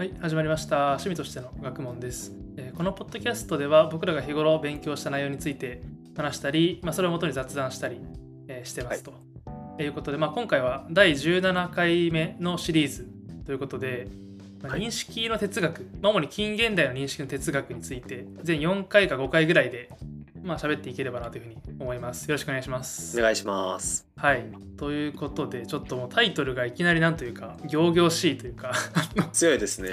はい、始まりました。趣味としての学問です。えーこのポッドキャストでは僕らが日頃勉強した内容について話したり、まあ、それをもとに雑談したり、えーしてますと。いうことで、まあ、今回は第17回目のシリーズということで、まあはい認識の哲学、まあ主に近現代の認識の哲学について全4回か5回ぐらいで、まあ喋っていければなというふうに思います。よろしくお願いします。お願いします。はい。ということで、ちょっともうタイトルがいきなりなんというか、仰々しいというか、強いですね。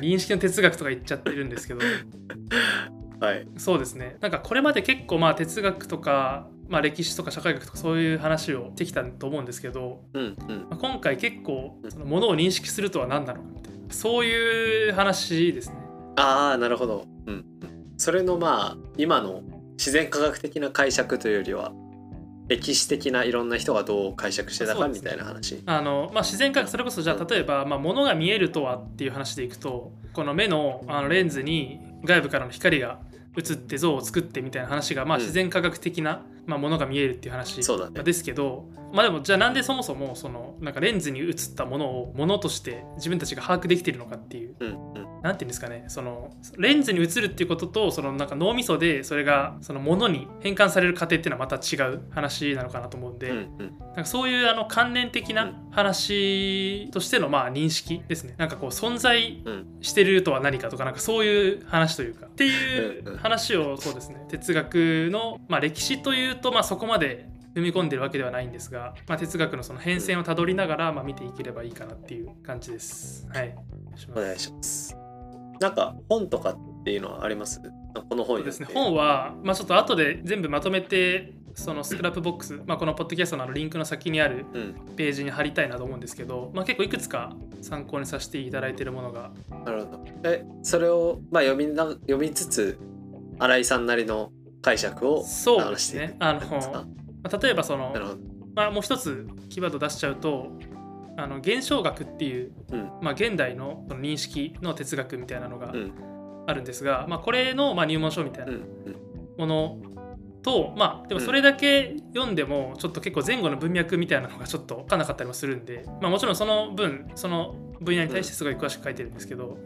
認識の哲学とか言っちゃってるんですけど、はい。そうですね。なんかこれまで結構まあ哲学とか、まあ、歴史とか社会学とかそういう話をしてきたと思うんですけど、うんうん。まあ今回結構そのものを認識するとは何なのかみたいなそういう話ですね。ああ、なるほど。うんうん。それのまあ、今の自然科学的な解釈というよりは、歴史的ないろんな人がどう解釈してたかみたいな話。あのまあ、自然科学それこそじゃあ例えば、まあ、物が見えるとはっていう話でいくとこの目のあのレンズに外部からの光が映って像を作ってみたいな話が、まあ、うん自然科学的な、まあ、ものが見えるっていう話ですけど、まあ、でもじゃあなんでそもそもそのなんかレンズに映ったものをものとして自分たちが把握できているのかっていううんうん。なんていうんですかねそのレンズに映るっていうこととそのなんか脳みそでそれがそのものに変換される過程っていうのはまた違う話なのかなと思うんで、うんうん。なんかそういうあの関連的な話としてのまあ認識ですねなんかこう存在うんしてるとは何かとかなんかそういう話というかっていう話をそうですね哲学のまあ歴史というとまあそこまで踏み込んでるわけではないんですが、まあ、哲学のその変遷をたどりながらまあ見ていければいいかなっていう感じです。はい。お願いします。なんか本とかっていうのはあります？この本ですね本は、まあ、ちょっと後で全部まとめてその Scrapbox、まあ、このポッドキャストのリンクの先にあるうん。ページに貼りたいなと思うんですけど、まあ、結構いくつか参考にさせていただいているものがなるほど。え、それを、まあ、読みな読みつつ、新井さんなりの解釈をそうですね。あの、例えばその。まあ、もう一つキーワード出しちゃうとあの現象学っていう、うん。まあ、現代のその認識の哲学みたいなのがうん。あるんですが、まあ、これのまあ入門書みたいうんなうん。ものと、まあでもそれだけ読んでもちょっと結構前後の文脈みたいなのがちょっと分かんなかったりもするんで、まあ、もちろんその分その分野に対してすごい詳しく書いてるんですけど、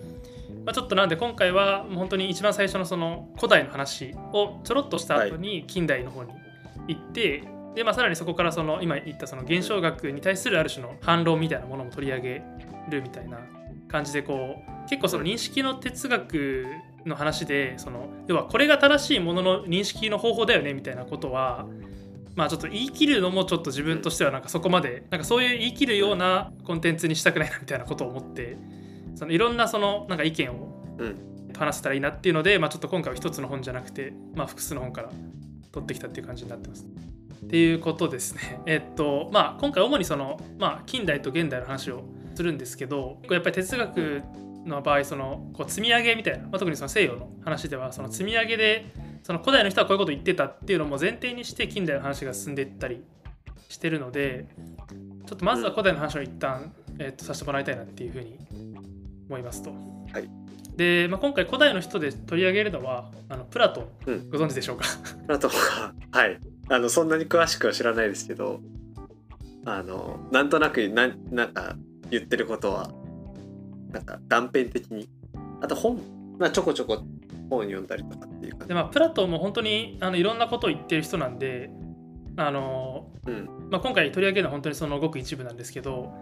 まあ、ちょっとなんで今回はもう本当に一番最初のその古代の話をちょろっとした後に近代の方に行って、でまあ、さらにそこからその今言ったその現象学に対するある種の反論みたいなものも取り上げるみたいな感じでこう結構その認識の哲学の話でその要はこれが正しいものの認識の方法だよねみたいなことはまあちょっと言い切るのもちょっと自分としてはなんかそこまでなんかそういう言い切るようなコンテンツにしたくないなみたいなことを思ってそのいろんなそのなんか意見をうん話せたらいいなっていうので、まあ、ちょっと今回は一つの本じゃなくて、まあ、複数の本から取ってきたっていう感じになってます。っていうことですね。えっとまあ今回主にその、まあ、近代と現代の話をするんですけどやっぱり哲学の場合そのこう積み上げみたいな、まあ、特にその西洋の話ではその積み上げでその古代の人はこういうこと言ってたっていうのも前提にして近代の話が進んでいったりしてるのでちょっとまずは古代の話を一旦、えっとさせてもらいたいなっていうふうに思いますと。はいで、まあ、今回古代の人で取り上げるのはあのプラトン、うんご存知でしょうか？あとは、はい。あの、そんなに詳しくは知らないですけど、あの、なんとなくな、なんか言ってることは、なんか断片的に。あと本、まあ、ちょこちょこ本読んだりとかっていう感じ。で、まあ、プラトンも本当にあのいろんなことを言ってる人なんであの、うん。まあ、今回取り上げるのは本当にそのごく一部なんですけど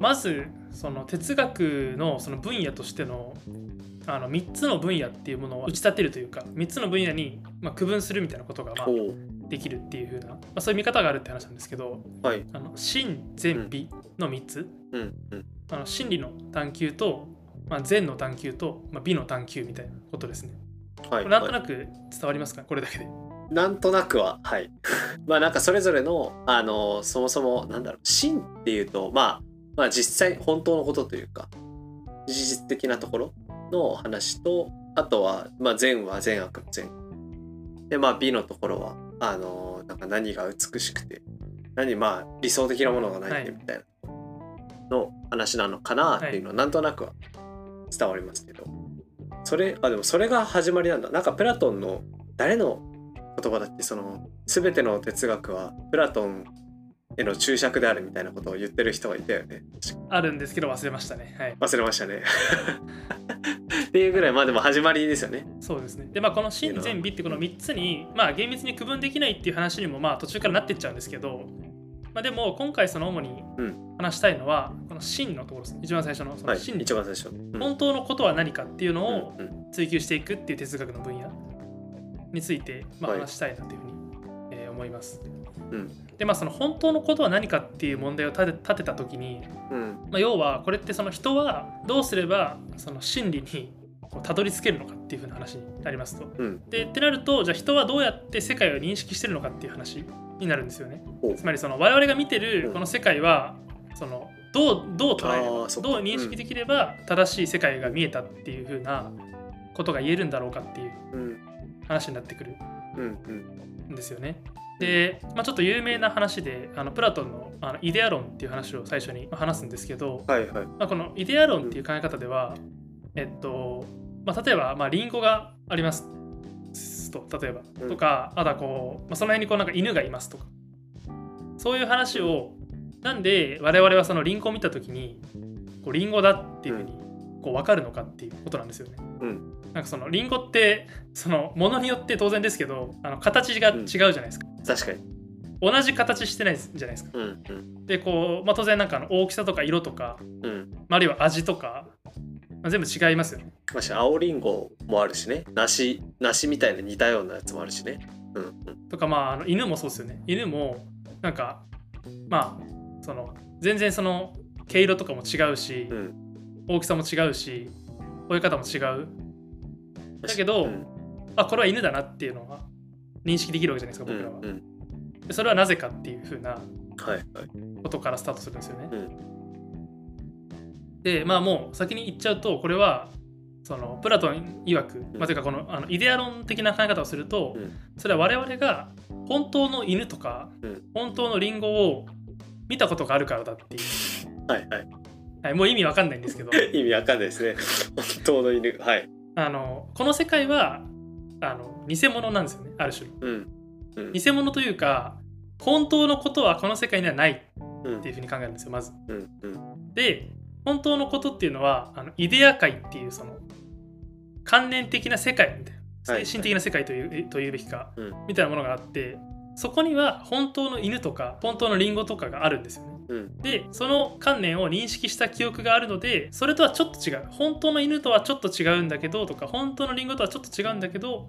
まずその哲学のその分野としてのあの3つの分野っていうものを打ち立てるというか3つの分野にまあ区分するみたいなことがま。できるっていう風な、まあ、そういう見方があるって話なんですけどはい。あの真善美の3つ、うん。うん。あの真理の探求と、まあ、善の探求と、まあ、美の探求みたいなことですね。はい。なんとはなく伝わりますか？これだけで。いなんとなくは、はい。まあ、なんかそれぞれの、あの、そもそも、なんだろう、真っていうと、まあ、まあ、実際、本当のことというか、事実的なところの話と、あとは、まあ、善は善悪の善。で、まあ、美のところは、あの、なんか何が美しくて、何、まあ、理想的なものがないはいね、みたいな、の話なのかなっていうのは、なんとなくは伝わりますけど、それ、あ、でもそれが始まりなんだ。なんか、プラトンの、誰の言葉だっけ？その全ての哲学はプラトンへの注釈であるみたいなことを言ってる人がいたよね。あるんですけど忘れましたね。はい。忘れましたね。っていうぐらいまあでも始まりですよね。そうですね。でまあこの真善美ってこの3つにまあ厳密に区分できないっていう話にもまあ途中からなってっちゃうんですけどまあでも今回その主にうん。話したいのはこの真のところです一番最初のそはいの真。理、一番最初、うん。本当のことは何かっていうのを追求していくっていう哲学の分野について、まあ、はい。話したいなというふうに、えー思います。うんでまあその本当のことは何かっていう問題を立て立てた時に、うん。まあ、要はこれってその人はどうすればその真理にこうたどり着けるのかっていうふうな話になりますと。うん。でってなるとじゃあ人はどうやって世界を認識してるのかっていう話になるんですよね。つまりその我々が見てうん。るこの世界はそのどうどう捉えればあーそっか。どう認識できれば正しい世界が見えたっていうふうなことが言えるんだろうかっていううん。話になってくるうんうんん。ですよね。で、まあ、ちょっと有名な話であのプラトンのあのイデア論っていう話を最初に話すんですけど、はいはい。まあ、このイデア論っていう考え方では、えっとまあ、例えば、まあ、リンゴがありますと例えば、うん。とかあとはこう、まあ、その辺にこうなんか犬がいますとか。そういう話をなんで我々はそのリンゴを見た時にこうリンゴだっていうふうにこう分かるのかっていうことなんですよね。うんなんかそのリンゴってそのものによって当然ですけどあの形が違うじゃないですか。確かに同じ形してないじゃないですか。うんうんでこう、まあ、当然なんかあの大きさとか色とか、うんまああるいは味とか、まあ、全部違いますよね。まし青りんごもあるしね梨梨みたいな似たようなやつもあるしねうんうんとかまああの犬もそうですよね。犬もなんかまあその全然その毛色とかも違うし、うん大きさも違うし吠え方も違う。だけどうん。あこれは犬だなっていうのは認識できるわけじゃないですか僕らは。うん。それはなぜかっていうふうなはいはい。ことからスタートするんですよね。うん。でまあもう先に言っちゃうとこれはそのプラトン曰く、まあ、というかこのあのイデア論的な考え方をすると、うん。それは我々が本当の犬とか、うん。本当のリンゴを見たことがあるからだっていう、はいはいはい、もう意味わかんないんですけど。意味わかんないですね。本当の犬。はい。あのこの世界はあの偽物なんですよねある種。のうん。うん。偽物というか本当のことはこの世界にはないうん。っていうふうに考えるんですよまず。うん。うん。で本当のことっていうのはあのイデア界っていうその観念的な世界みたいなはい。精神的な世界という,、というべきか、うん。みたいなものがあってそこには本当の犬とか本当のリンゴとかがあるんですよね。うん。でその観念を認識した記憶があるのでそれとはちょっと違う。本当の犬とはちょっと違うんだけどとか本当のリンゴとはちょっと違うんだけど、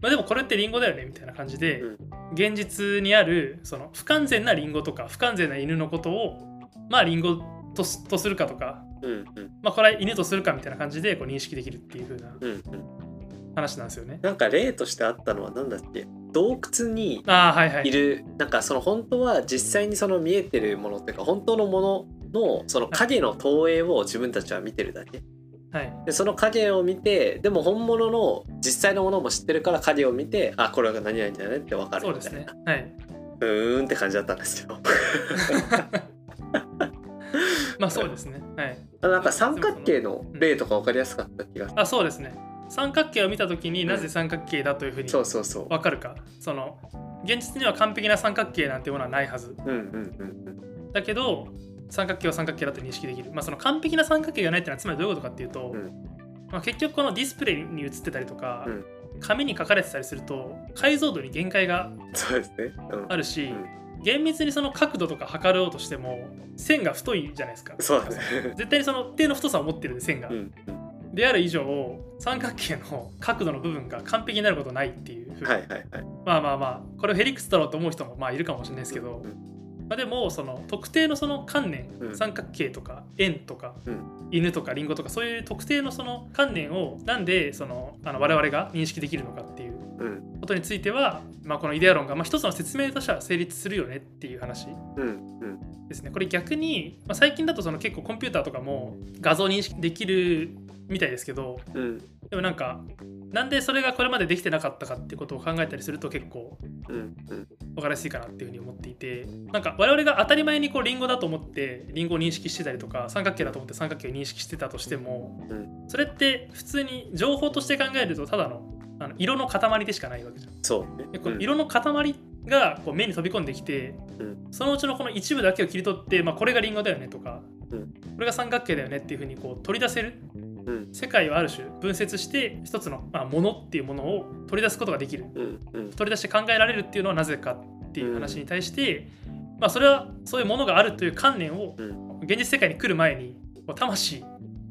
まあ、でもこれってリンゴだよねみたいな感じで、うん。現実にあるその不完全なリンゴとか不完全な犬のことをまあリンゴとすとするかとか、うんうん。まあ、これは犬とするかみたいな感じでこう認識できるっていう風なうんうん。話なんですよね。なんか例としてあったのは何だっけ？洞窟にああはい。るなんかその本当は実際にその見えてるものっていうか本当のもののその影の投影を自分たちは見てるだけはい、でその影を見てでも本物の実際のものも知ってるから影を見てあこれが何々だよねって分かるそうですみたいなね。はい。うーんって感じだったんですよ まあそうですね。はい。なんか三角形の例とか分かりやすかった気がするあそうですね。三角形を見たときになぜ三角形だというふうにそうそうそう分かるか？その現実には完璧な三角形なんてものはないはず。だけど三角形は三角形だと認識できる。まあその完璧な三角形がないってのはつまりどういうことかっていうと、うんまあ、結局このディスプレイに映ってたりとか、うん紙に書かれてたりすると解像度に限界があるし、うん厳密にその角度とか測ろうとしても線が太いじゃないですか。そうですね絶対にその一定の太さを持ってるんで線が。である以上三角形の角度の部分が完璧になることないっていうふうに。はいはいはい。まあまあまあこれをヘリクスだろうと思う人もまあいるかもしれないですけど、まあ、でもその特定のその観念、うん。三角形とか円とか、うん。犬とかリンゴとかそういう特定のその観念をなんでそのあの我々が認識できるのかっていううん。ことについては、まあ、このイデア論がまあ一つの説明としては成立するよねっていう話ですね。これ逆に、まあ、最近だとその結構コンピューターとかも画像認識できるみたいですけどうん。でもなんかなんでそれがこれまでできてなかったかってことを考えたりすると結構うんうん。分かりやすいかなっていうふうに思っていてなんか我々が当たり前にこうリンゴだと思ってリンゴを認識してたりとか三角形だと思って三角形を認識してたとしてもうん。それって普通に情報として考えるとただのあの色の塊でしかないわけじゃん。そうね。でこの色の塊がこう目に飛び込んできて、うん。そのうちのこの一部だけを切り取って、まあ、これがリンゴだよねとか、うん。これが三角形だよねっていうふうにこう取り出せるうん世界をある種分節して一つの、まあ、ものっていうものを取り出すことができる。うんうん。取り出して考えられるっていうのはなぜかっていう話に対して、まあ、それはそういうものがあるという観念をうん。現実世界に来る前にこう魂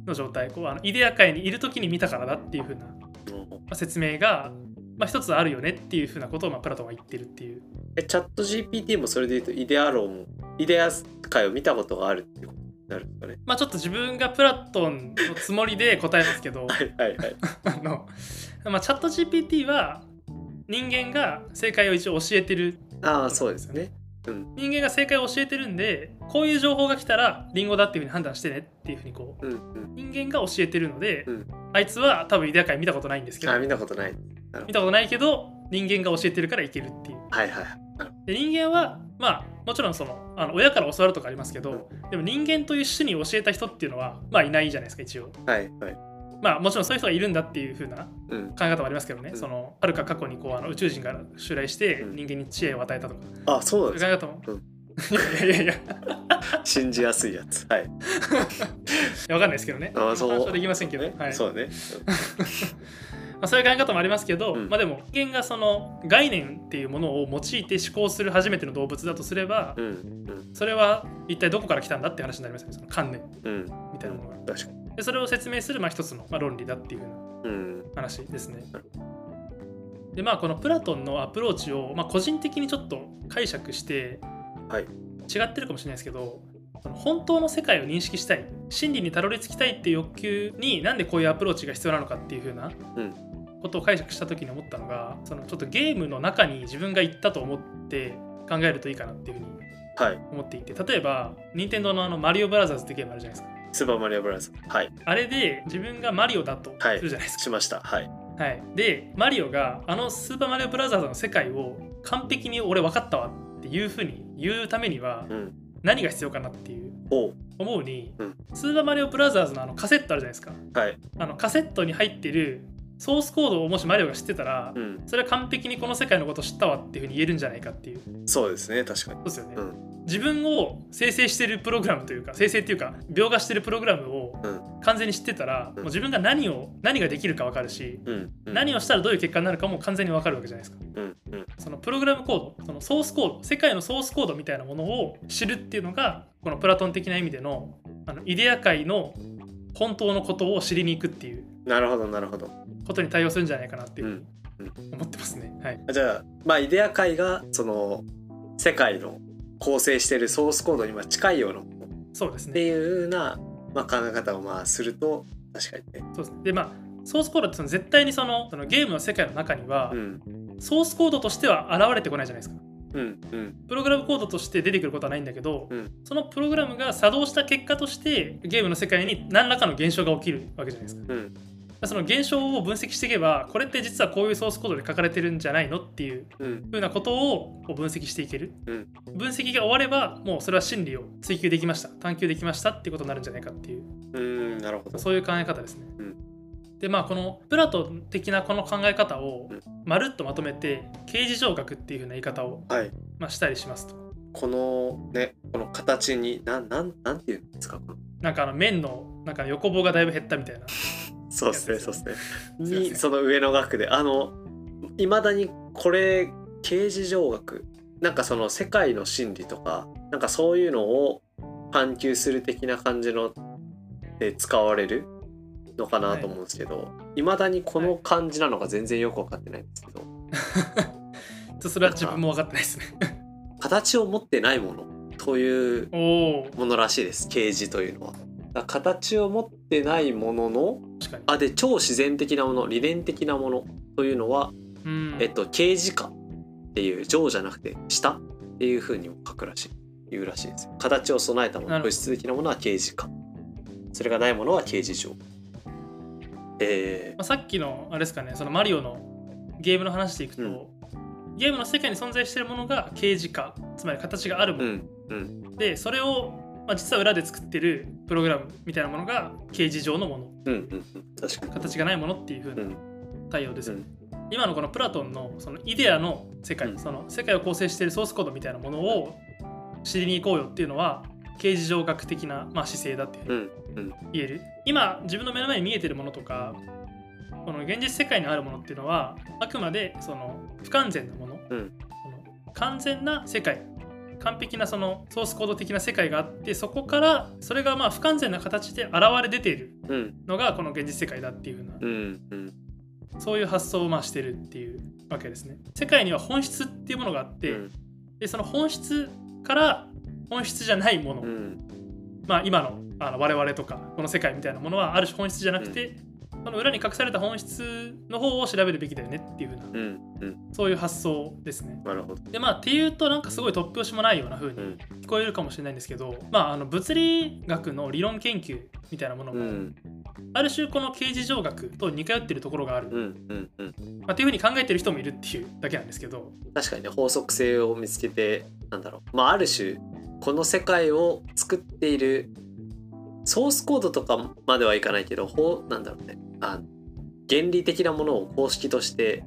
の状態こうあのイデア界にいる時に見たからだっていうふうな、まあ、説明が、まあ、一つあるよねっていうふうなことを、まあ、プラトンは言ってるっていう。えチャット GPT もそれで言うとイデア論イデア界を見たことがあるっていうこなるんですかね。まあちょっと自分がプラトンのつもりで答えますけど はいはいはい。あの、まあ、チャット GPT は人間が正解を一応教えてる。ああそうですね。人間が正解を教えてるんでこういう情報が来たらリンゴだっていうふうに判断してねっていうふうにこうんうん。う人間が教えてるので、うん。あいつは多分イデア界見たことないんですけどあ見たことない。見たことないけど人間が教えてるからいけるっていう。はいはいで人間はまあもちろんそのあの親から教わるとかありますけどでも人間という種に教えた人っていうのはまあいないじゃないですか一応。はいはい。まあもちろんそういう人がいるんだっていうふうなうん。考え方もありますけどね、うん。そのはるか過去にこうあの宇宙人が襲来してうん。人間に知恵を与えたとか、あそうなんですそういう考え方も、うん。いやいやいや。信じやすいやつ。はい。いやわかんないですけどね。あそう。できませんけど、ね。はい。そうだね まあ、そういう考え方もありますけど、うん。まあでも人間がその概念っていうものを用いて思考する初めての動物だとすれば、うん。うん。それは一体どこから来たんだって話になりますよねその観念。うん。みたいなものが。でそれを説明するまあ一つのまあ論理だっていう話ですね。でまあこのプラトンのアプローチを、まあ、個人的にちょっと解釈してはい。違ってるかもしれないですけどその本当の世界を認識したい。真理にたどり着きたいっていう欲求になんでこういうアプローチが必要なのかっていうふうなうんことを解釈した時に思ったのがそのちょっとゲームの中に自分が行ったと思って考えるといいかなっていうふうにはい。思っていて例えば任天堂のあのマリオブラザーズってゲームあるじゃないですか。スーパーマリオブラザーズ。はい。あれで自分がマリオだとはい。するじゃないですか、しました。はい。はい、でマリオがあのスーパーマリオブラザーズの世界を完璧に俺分かったわっていうふうに言うためにはうん。何が必要かなっていう。思うに、うん。スーパーマリオブラザーズのあのカセットあるじゃないですか。はい。あのカセットに入ってるソースコードをもしマリオが知ってたら、うん。それは完璧にこの世界のことを知ったわっていうふうに言えるんじゃないかっていう。そうですね確かに。そうですよね、うん。自分を生成してるプログラムというか生成っていうか描画してるプログラムをうん。完全に知ってたら、うん。もう自分が何を何ができるか分かるし、何をしたらどういう結果になるかも完全に分かるわけじゃないですか。そのプログラムコードそのソースコード世界のソースコードみたいなものを知るっていうのがこのプラトン的な意味でのあのイデア界の本当のことを知りに行くっていうなるほどなるほど。ことに対応するんじゃないかなっていうふう思ってますね、はい。じゃあまあイデア界がその世界の構成しているソースコードにまあ近いようなそうですね。いうような、まあ、考え方をまあすると確かにね。そうですね。でまあソースコードってその絶対にそのそのゲームの世界の中には、うん。ソースコードとしては現れてこないじゃないですか。うんうん。プログラムコードとして出てくることはないんだけど、うん。そのプログラムが作動した結果としてゲームの世界に何らかの現象が起きるわけじゃないですか。うんその現象を分析していけばこれって実はこういうソースコードで書かれてるんじゃないのっていううん。ふうなことをこう分析していける、うん。分析が終わればもうそれは真理を追求できました。探求できましたっていうことになるんじゃないかっていう。うんなるほど。そういう考え方ですね、うん。でまあこのプラトン的なこの考え方をうん。まるっとまとめて形事上学っていうふうな言い方を、はい。まあ、したりしますと。このねこの形になんなんなんていうんですかなんかあの面のなんか横棒がだいぶ減ったみたいな。そうですねそうですね。にその上の学で。あのいまだにこれ形事上学なんかその世界の真理とかなんかそういうのを探求する的な感じので使われるのかなと思うんですけど、い、まだにこの感じなのが全然よく分かってないんですけど、それは自分も分かってないですね。形を持ってないものというものらしいです。形事というのは。形を持ってないもののあで超自然的なもの理念的なものというのはうん。えっと、刑事化っていう上じゃなくて下っていう風にも書くらしい。言うらしいですよ。形を備えたもの物質的なものは刑事化。それがないものは刑事上。えまあ、さっきのあれですかねそのマリオのゲームの話でいくと、うん。ゲームの世界に存在しているものが形事化つまり形があるもの、ー、うんうん。でそれを、まあ、実は裏で作ってるプログラムみたいなものが形事上のもの。うんうんうん。確かに。形がないものっていう風うなん。対応ですよね、うん。今のこのプラトンのそのイデアの世界、うん。その世界を構成しているソースコードみたいなものを知りに行こうよっていうのは形而上学的な、まあ、姿勢だっていうふうにうんうん。言える。今自分の目の前に見えてるものとかこの現実世界にあるものっていうのはあくまでその不完全なもの、うん。完全な世界完璧なそのソースコード的な世界があってそこからそれがまあ不完全な形で現れ出ているうん。のがこの現実世界だっていうふうなうんうん。そういう発想をまあしてるっていうわけですね。世界には本質っていうものがあって、うん。でその本質から本質じゃないもの、うん。まあ今のあの我々とかこの世界みたいなものはある種本質じゃなくて、その裏に隠された本質の方を調べるべきだよねっていうふうなうんうん。そういう発想ですね。なるほど。でまあっていうとなんかすごい突拍子もないような風にうん。聞こえるかもしれないんですけど、まああの物理学の理論研究みたいなものも、うん。ある種この形而上学と似通ってるところがある、うんうんうん。まあ、っていうふうに考えてる人もいるっていうだけなんですけど、確かにね法則性を見つけてなんだろう。まあある種この世界を作っているソースコードとかまではいかないけど法なんだろうねあ原理的なものを公式として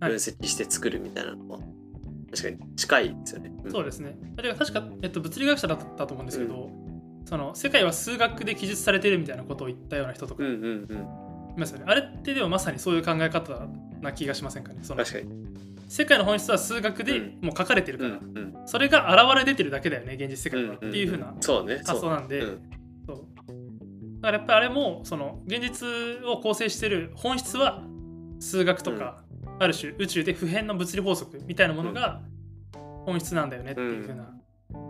はい分析して作るみたいなのは、確かに近いですよね。んそうですね。で確か、えっと、物理学者だったと思うんですけど、その世界は数学で記述されてるみたいなことを言ったような人とかいうんうんうんますよね。あれってでもまさにそういう考え方な気がしませんかね？その確かに。世界の本質は数学でうんもう書かれてるうんから、うんそれが現れ出てるだけだよね、現実世界は、んっていうふうなそうね。発想なんで、うんそうだからやっぱりあれもその現実を構成してる本質は数学とか、ある種宇宙で普遍の物理法則みたいなものが本質なんだよねっていう風な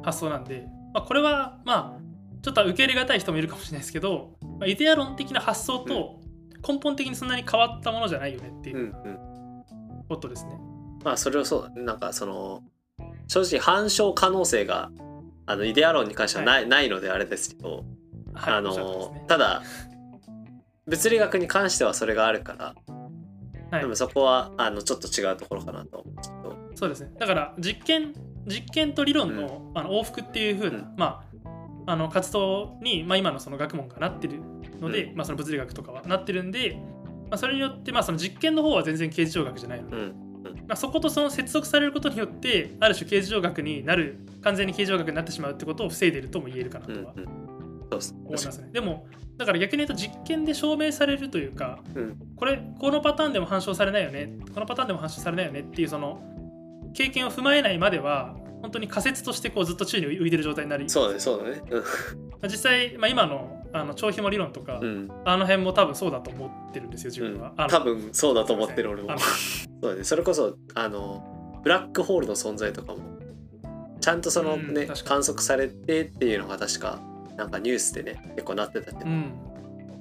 発想なんで、まあ、これはまあちょっと受け入れがたい人もいるかもしれないですけど、まあ、イデア論的な発想と根本的にそんなに変わったものじゃないよねっていううんうん。ことですね。まあそれをそうだねなんかその正直反証可能性があのイデア論に関してはない,、ないのであれですけど、はい、あのね。ただ物理学に関してはそれがあるから、はい。でもそこはあのちょっと違うところかなと思う。んですけどそうですね。だから実験実験と理論の,、あの往復っていう風な、うん。まああの活動に、まあ、今のその学問がなってるので、うまあ、その物理学とかはなってるんで、まあ、それによって、まあ、その実験の方は全然形而上学じゃないので、うん。まあ、そことその接続されることによってある種形而上学になる完全に形而上学になってしまうってことを防いでいるとも言えるかなとはうんうんそうです思いますね。でもだから逆に言うと実験で証明されるというかうん。これこのパターンでも反証されないよねこのパターンでも反証されないよねっていうその経験を踏まえないまでは本当に仮説としてこうずっと宙に浮いてる状態になりそうだねそうだね。実際、まあ、今のあの超紐理論とか、うん、うんあの辺も多分そうだと思ってるんですよ自うん。分は。あの多分そうだと思ってる俺も。そうだね。それこそあのブラックホールの存在とかもちゃんとそのうんね、観測されてっていうのが確かなんかニュースでね結構なってたけど、うん。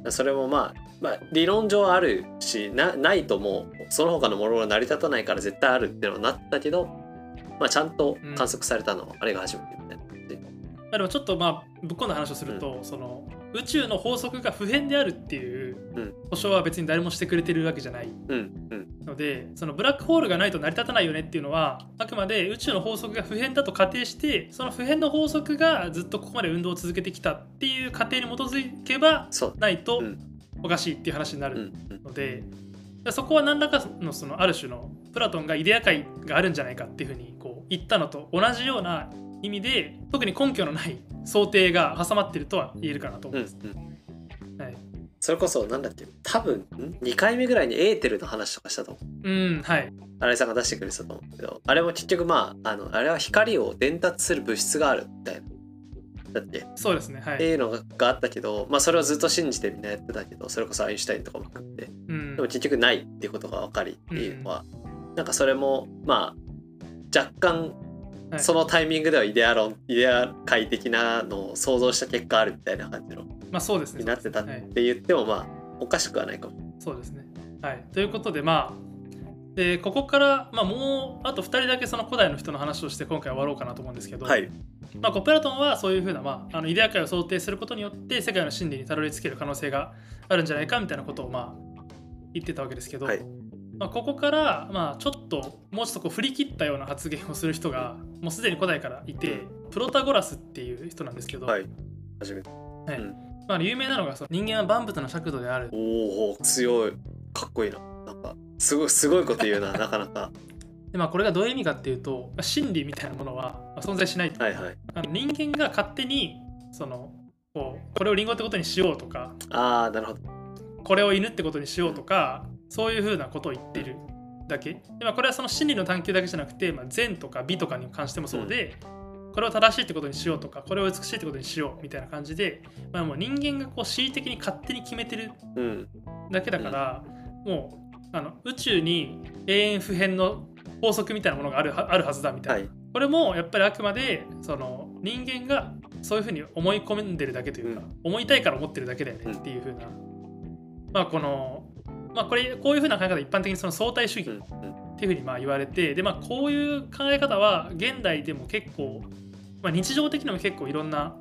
それもまあ、まあ、理論上あるしなないともうその他のものが成り立たないから絶対あるっていうのはなったけど、まあ、ちゃんと観測されたのはあれが初めてあでもちょっとまあぶっこんだ話をすると、その宇宙の法則が普遍であるっていううん。保証は別に誰もしてくれてるわけじゃない。うんうん。のでそのブラックホールがないと成り立たないよねっていうのはあくまで宇宙の法則が普遍だと仮定してその普遍の法則がずっとここまで運動を続けてきたっていう過程に基づけばないとうん。おかしいっていう話になうんるうん。ので、そこは何らかのそのある種のプラトンがイデア界があるんじゃないかっていうふうにこう言ったのと同じような意味で特に根拠のない想定が挟まってるとは言えるかなと思うんいます。うんはい、それこそなんだっけ？多分ん2回目ぐらいにエーテルの話とかしたと思う。うんはい。新井さんが出してくれてたと思うけどあれも結局まああのあれは光を伝達する物質があるみたいな。だっけそうですねはい。っていうのがあったけど、まあ、それをずっと信じてみんなやってたけどそれこそアインシュタインとかも含めて。うん。でも結局ないっていうことが分かりっていうのは、なんかそれもまあ若干はいそのタイミングではイデア論イデア界的なのを想像した結果あるみたいな感じのまあそうですね。になってたっはいて言ってもまあおかしくはないかも。そうですね。はい、ということでまあでここから、まあ、もうあと2人だけその古代の人の話をして今回終わろうかなと思うんですけど、はい。まあ、コプラトンはそういうふうな、まあ、あのイデア界を想定することによって世界の真理にたどり着ける可能性があるんじゃないかみたいなことをまあ言ってたわけですけど、はいまあ、ここから、まあ、ちょっともうちょっとこう振り切ったような発言をする人がもうすでに古代からいて、プロタゴラスっていう人なんですけど、はい。初めて。はいうん。まあ、有名なのがその人間は万物の尺度である。おお強い。かっこいいな。なんかすごいすごいこと言うな。なかなか。でまあこれがどういう意味かっていうとまあ真理みたいなものはまあ存在しないと、はいはい。あの人間が勝手にそのこうこれをリンゴってことにしようとかああなるほど。これを犬ってことにしようとかそういうふうなことを言ってるだけ。で、まあ、これはその真理の探求だけじゃなくて、まあ、善とか美とかに関してもそうで、これを正しいってことにしようとかこれを美しいってことにしようみたいな感じで、まあ、もう人間がこう恣意的に勝手に決めてるうんだけだから、もうあの宇宙に永遠不変の法則みたいなものがあるはあるはずだみたいな、はい。これもやっぱりあくまでその人間がそういうふうに思い込んでるだけというか、思いたいから思ってるだけだよねっていうふうな、まあこのまあこれこういうふうな考え方一般的にその相対主義うんっていうふうにまあ言われてでまあこういう考え方は現代でも結構、まあ、日常的にも結構いろんな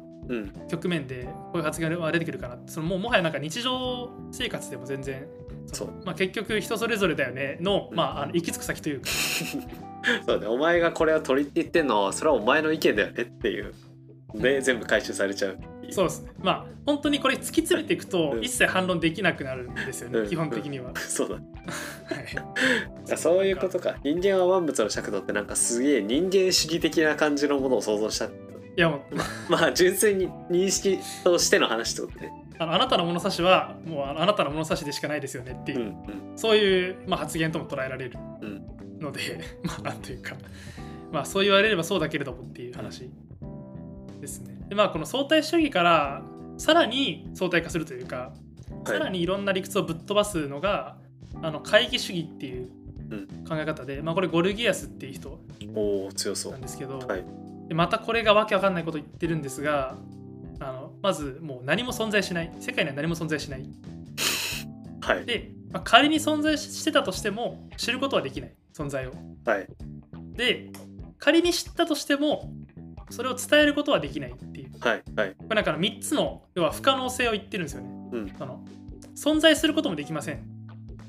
局面でこういう発言が出てくるかなそのもうもはやなんか日常生活でも全然そう。まあ、結局人それぞれだよねの,、うん。まあ、あの行き着く先というか。そうねお前がこれは鳥って言ってんのはそれはお前の意見だよねっていう。で全部回収されちゃうそうですね。まあ本当にこれ突き詰めていくとうん。一切反論できなくなるんですよね、うん。基本的には、そうだ。はい。そういうことか。人間は万物の尺度ってなんかすげえ人間主義的な感じのものを想像したいやもう まあ純粋に認識としての話ってことね。あのあなたの物差しはもうあなたの物差しでしかないですよねっていうう、ん。そういう、まあ、発言とも捉えられるうん。ので、まあなんというか。まあそう言われればそうだけれどもっていう話ですねでまあこの相対主義からさらに相対化するというかさらにいろんな理屈をぶっ飛ばすのがあの懐疑主義っていううん。考え方で、まあ、これゴルギアスっていう人おお強そう。なんですけど、はい。でまたこれがわけわかんないこと言ってるんですがあのまずもう何も存在しない。世界には何も存在しない。はい。で、まあ、仮に存在してたとしても知ることはできない。存在を。はい。で仮に知ったとしてもそれを伝えることはできないはいはい。これなんか3つの要は不可能性を言ってるんですよね。うん。その存在することもできません。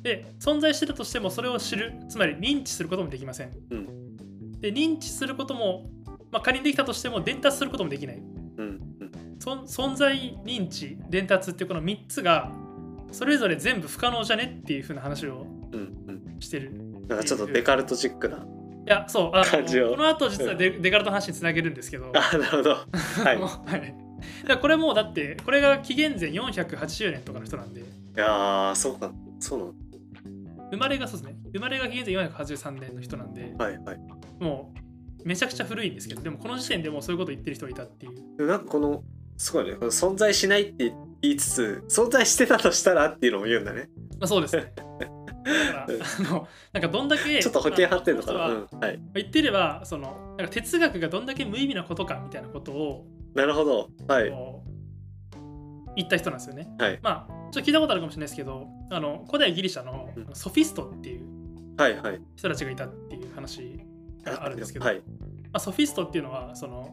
で存在してたとしてもそれを知る。つまり認知することもできません、うで認知することも、まあ、仮にできたとしても伝達することもできない。うん存在認知伝達っていうこの3つがそれぞれ全部不可能じゃねっていう風な話をうんうん。してるなんかちょっとデカルトチックないやそうあのこの後実はデ,、デカルトの話につなげるんですけど。あなるほど。はい。はい、これもうだってこれが紀元前480年とかの人なんで。いやーそうか。そうなの生まれがそうですね。生まれが紀元前483年の人なんで。はいはい。もうめちゃくちゃ古いんですけどでもこの時点でもうそういうこと言ってる人がいたっていう。なんかこのすごいね。この存在しないって言いつつ存在してたとしたらっていうのも言うんだね。まあそうですね だからあのなんかどんだけちょっと保険張ってんのかな。あうん。はい。言ってればそのなんか哲学がどんだけ無意味なことかみたいなことを、なるほど。はい。言った人なんですよね。はい。まあちょっと聞いたことあるかもしれないですけどあの古代ギリシャのうん。ソフィストっていうはいはい。人たちがいたっていう話があるんですけど、はい。まあ、ソフィストっていうのはその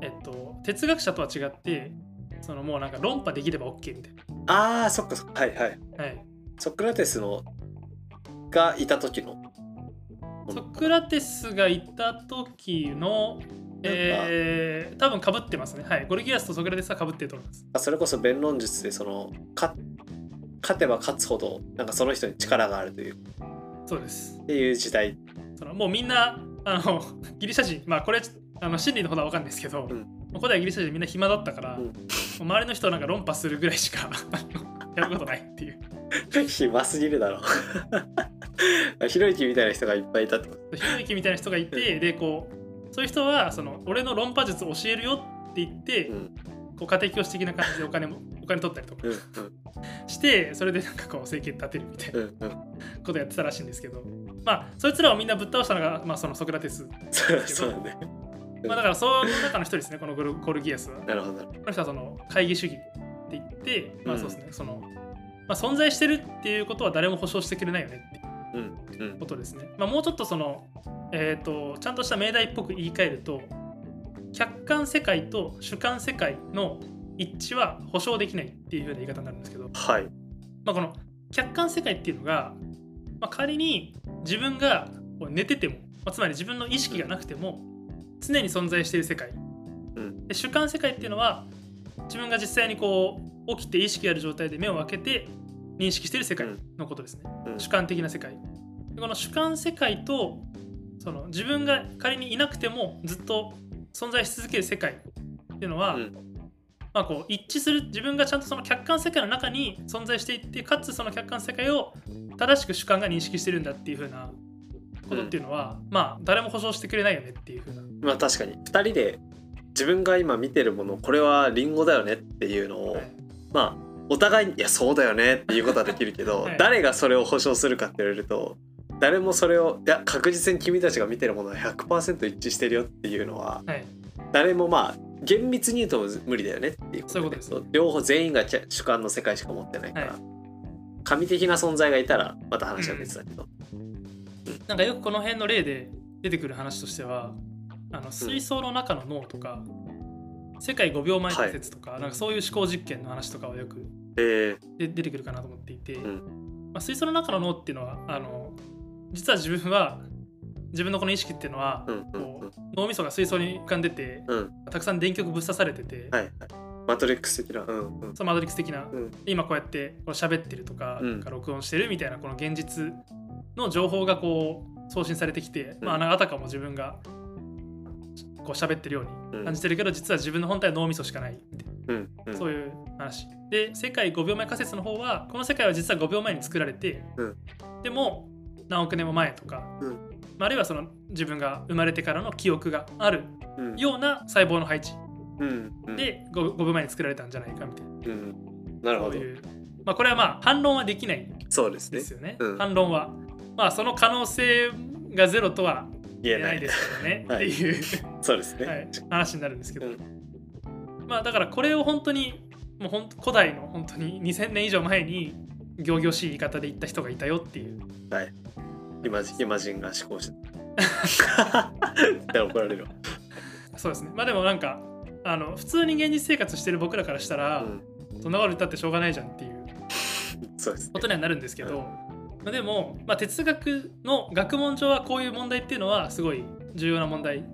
えっと哲学者とは違ってそのもうなんか論破できれば OK みたいあーそっかそっか。はいはい。な。はい、ソクラテスのがいた時の？ソクラテスがいた時のえー、多分かぶってますね。はい。ゴルギアスとソクラテスはかぶってると思います。あそれこそ弁論術でそのか勝てば勝つほどなんかその人に力があるというそうです。っていう時代そのもうみんなあの ギリシャ人、まあこれあの真理のほどは分かんないですけど、うん古代ギリシャ人みんな暇だったから、うん周りの人はなんか論破するぐらいしか やることないっていう。暇すぎるだろ。ひろゆきみたいな人がいっぱいいたってこと？ひろゆきみたいな人がいて、で、こう、そういう人は、その俺の論破術教えるよって言って、うん。こう家庭教師的な感じでお金も お金取ったりとかうんして、それでなんかこう生計立てるみたいなことやってたらしいんですけど、まあ、そいつらをみんなぶっ倒したのが、まあ、そのソクラテス。そうそうだね。まあ、だから、その中の一人ですね、このゴルゴルギアスは。なるほどこの人はその会議主義って言って、まうんあそうですね、その、まあ、存在してるっていうことは誰も保証してくれないよねっていうことですね。まあ、もうちょっとその、えー、とちゃんとした命題っぽく言い換えると客観世界と主観世界の一致は保証できないっていうような言い方になるんですけど、はい。まあ、この客観世界っていうのが、まあ、仮に自分が寝てても、まあ、つまり自分の意識がなくても常に存在している世界。うん。で主観世界っていうのは自分が実際にこう起きて意識ある状態で目を開けて認識している世界のことですね、うん。主観的な世界。でこの主観世界とその自分が仮にいなくてもずっと存在し続ける世界っていうのは、うん。まあ、こう一致する自分がちゃんとその客観世界の中に存在していってかつその客観世界を正しく主観が認識してるんだっていう風なことっていうのは、まあ誰も保証してくれないよねっていう風な、まあ確かに。2人で自分が今見てるものこれはリンゴだよねっていうのを、はいまあお互いに「いやそうだよね」っていうことはできるけど、はい。誰がそれを保証するかって言われると誰もそれをいや確実に君たちが見てるものは100%一致してるよっていうのははい、誰もまあ厳密に言うと無理だよねっていうそういうことで両方全員が主観の世界しか持ってないから、はい。神的な存在がいたらまた話は別だけど、なんかよくこの辺の例で出てくる話としてはあの水槽の中の脳とか、世界5秒前仮説とか,、なんかそういう思考実験の話とかはよくえー。で出てくるかなと思っていて、ん。まあ、水槽の中の脳っていうのはあの実は自分は自分のこの意識っていうのは、こう脳みそが水槽に浮かんでて、うん。たくさん電極ぶっ刺されてて、はいはい。マトリックス的な。うんうん。そのマトリックス的な、うん。今こうやってこう喋ってるとか,、うん。録音してるみたいなこの現実の情報がこう送信されてきて、うん。まあ、あたかも自分がこう喋ってるようにうん。感じてるけど、実は自分の本体は脳みそしかないって。うん。うん。そういう話。で、世界5秒前仮説の方は、この世界は実は5秒前に作られて、うん。でも何億年も前とか、ああるいはその自分が生まれてからの記憶があるうん。ような細胞の配置。で 5, 5秒前に作られたんじゃないかみたいな。うん。なるほど。そういう。まあこれはまあ反論はできないそうですよね。うん。反論は。まあその可能性がゼロとは言えないい。ですけどね、はい。っていう。そうですね、はい、話になるんですけど、うん。まあだからこれを本当にもうほん古代の本当に2000年以上前に仰々しい言い方で言った人がいたよっていう。はい。イマジンイマジンが思考して。たって怒られるわ。そうですね。まあでもなんかあの普通に現実生活してる僕らからしたら、うん。そんなこと言ったってしょうがないじゃんっていう。そうですね。ことにはなるんですけど、まあ、でも、まあ、哲学の学問上はこういう問題っていうのはすごい重要な問題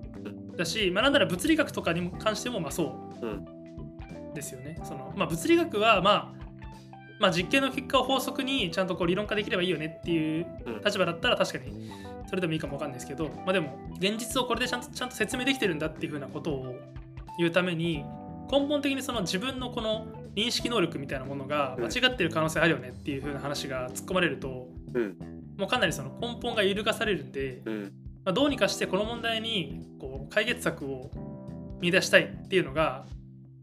だし、まあ、なんなら物理学とかに関してもまあそう。うん。ですよね。そのまあ、物理学は、まあ、まあ実験の結果を法則にちゃんとこう理論化できればいいよねっていううん。立場だったら確かにそれでもいいかもわかんないですけど、まあ、でも現実をこれでちゃんとちゃんと説明できてるんだっていうふうなことを言うために根本的にその自分のこの認識能力みたいなものが間違ってる可能性あるよねっていうふうな話が突っ込まれると、うん。もうかなりその根本が揺るがされるんで、うんまあ、どうにかしてこの問題にこう解決策を見出したいっていうのが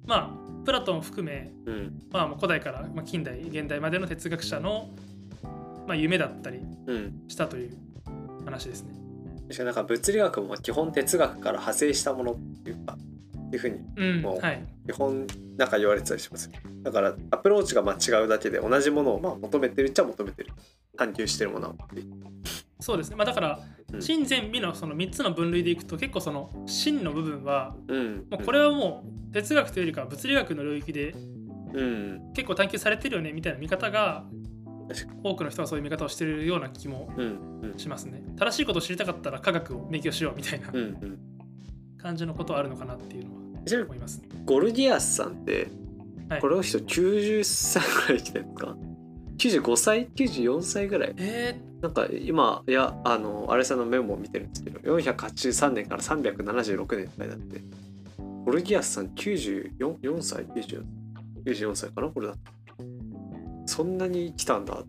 まあプラトンを含めうん。まあ、もう古代からまあ近代現代までの哲学者の、まあ、夢だったりうん。したという話ですね。確かになんか物理学も基本哲学から派生したものっていうかっていうふうにうんもうはい、基本なんか言われてたりしますよだからアプローチがまあ違うだけで同じものをまあ求めてるっちゃ求めてる。探求してるものは。っていうそうですね、まあ、だからうん。真善美のその3つの分類でいくと結構その真の部分はうん。もうこれはもう哲学というよりかは物理学の領域でうん。結構探求されてるよねみたいな見方が多くの人はそういう見方をしてるような気もしますね。正しいことを知りたかったら科学を勉強しようみたいな感じのことはあるのかなっていうのは思いますね。ゴルディアスさんってはい。この人90歳ぐらい生きてるんですか？95歳？94歳ぐらい？えなんか今いやあのあれさんのメモを見てるんですけど483年から376年って書いてあってゴルギアスさん94 4歳？94 94歳かな？これだとそんなに生きたんだー、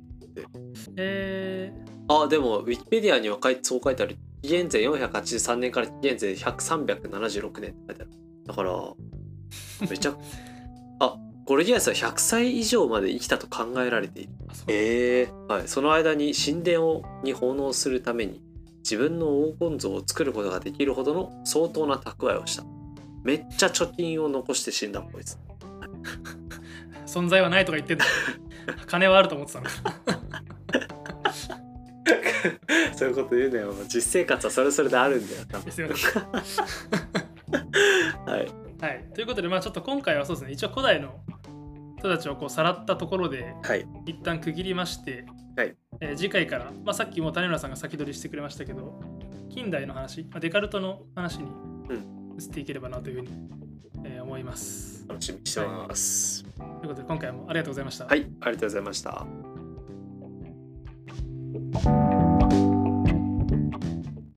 えあでもウィキペディアには書いそう書いてある。紀元前483年から紀元前376年って書いてある。だからめちゃあゴルギアスは100歳以上まで生きたと考えられている。ええはい、その間に神殿をに奉納するために自分の黄金像を作ることができるほどの相当な蓄えをした。めっちゃ貯金を残して死んだこいつ。存在はないとか言ってんだ。金はあると思ってたの。そういうこと言うのよ実生活はそれそれであるんだよ。多分。ですよね。はいはい、ということで、まあ、ちょっと今回はそうですね一応古代の人たちをこうさらったところで、はい、一旦区切りまして、はいえー、次回から、まあ、さっきも種村さんが先取りしてくれましたけど近代の話、まあ、デカルトの話に移っていければなというふうに、うん、えー、思います。楽しみにしてます、はい、ということで今回もありがとうございました。はいありがとうございました。